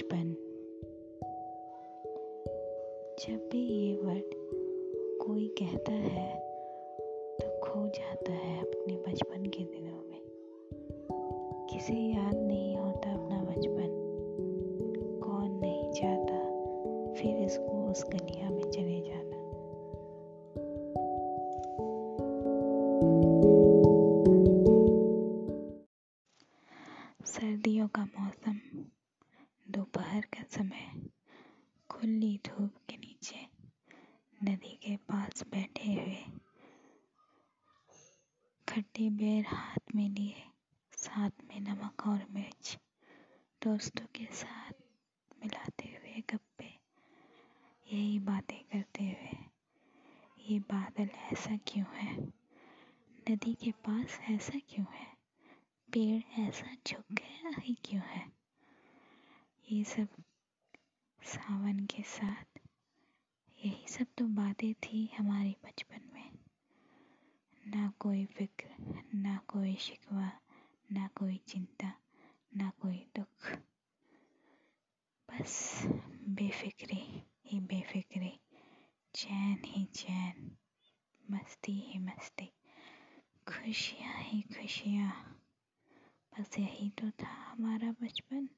बचपन। जब भी ये वर्ड कोई कहता है तो खो जाता है अपने बचपन के दिनों में। किसे याद नहीं होता अपना बचपन। कौन नहीं चाहता फिर इसको उस गलिया में चले जाना। सर्दियों का मौसम। समय खुली धूप के नीचे नदी के पास बैठे हुए खट्टे बेर हाथ में लिए, साथ में नमक और मिर्च दोस्तों के साथ मिलाते हुए गप्पे। यही बातें करते हुए, ये बादल ऐसा क्यों है? नदी के पास ऐसा क्यों है? पेड़ ऐसा झुक गया ही क्यों है? ये सब सावन के साथ। यही सब तो बातें थी हमारे बचपन में। ना कोई फ़िक्र, ना कोई शिकवा, ना कोई चिंता, ना कोई दुख। बस बेफिक्री ही बेफिक्री, चैन ही चैन, मस्ती ही मस्ती, खुशियाँ ही खुशियाँ। बस यही तो था हमारा बचपन।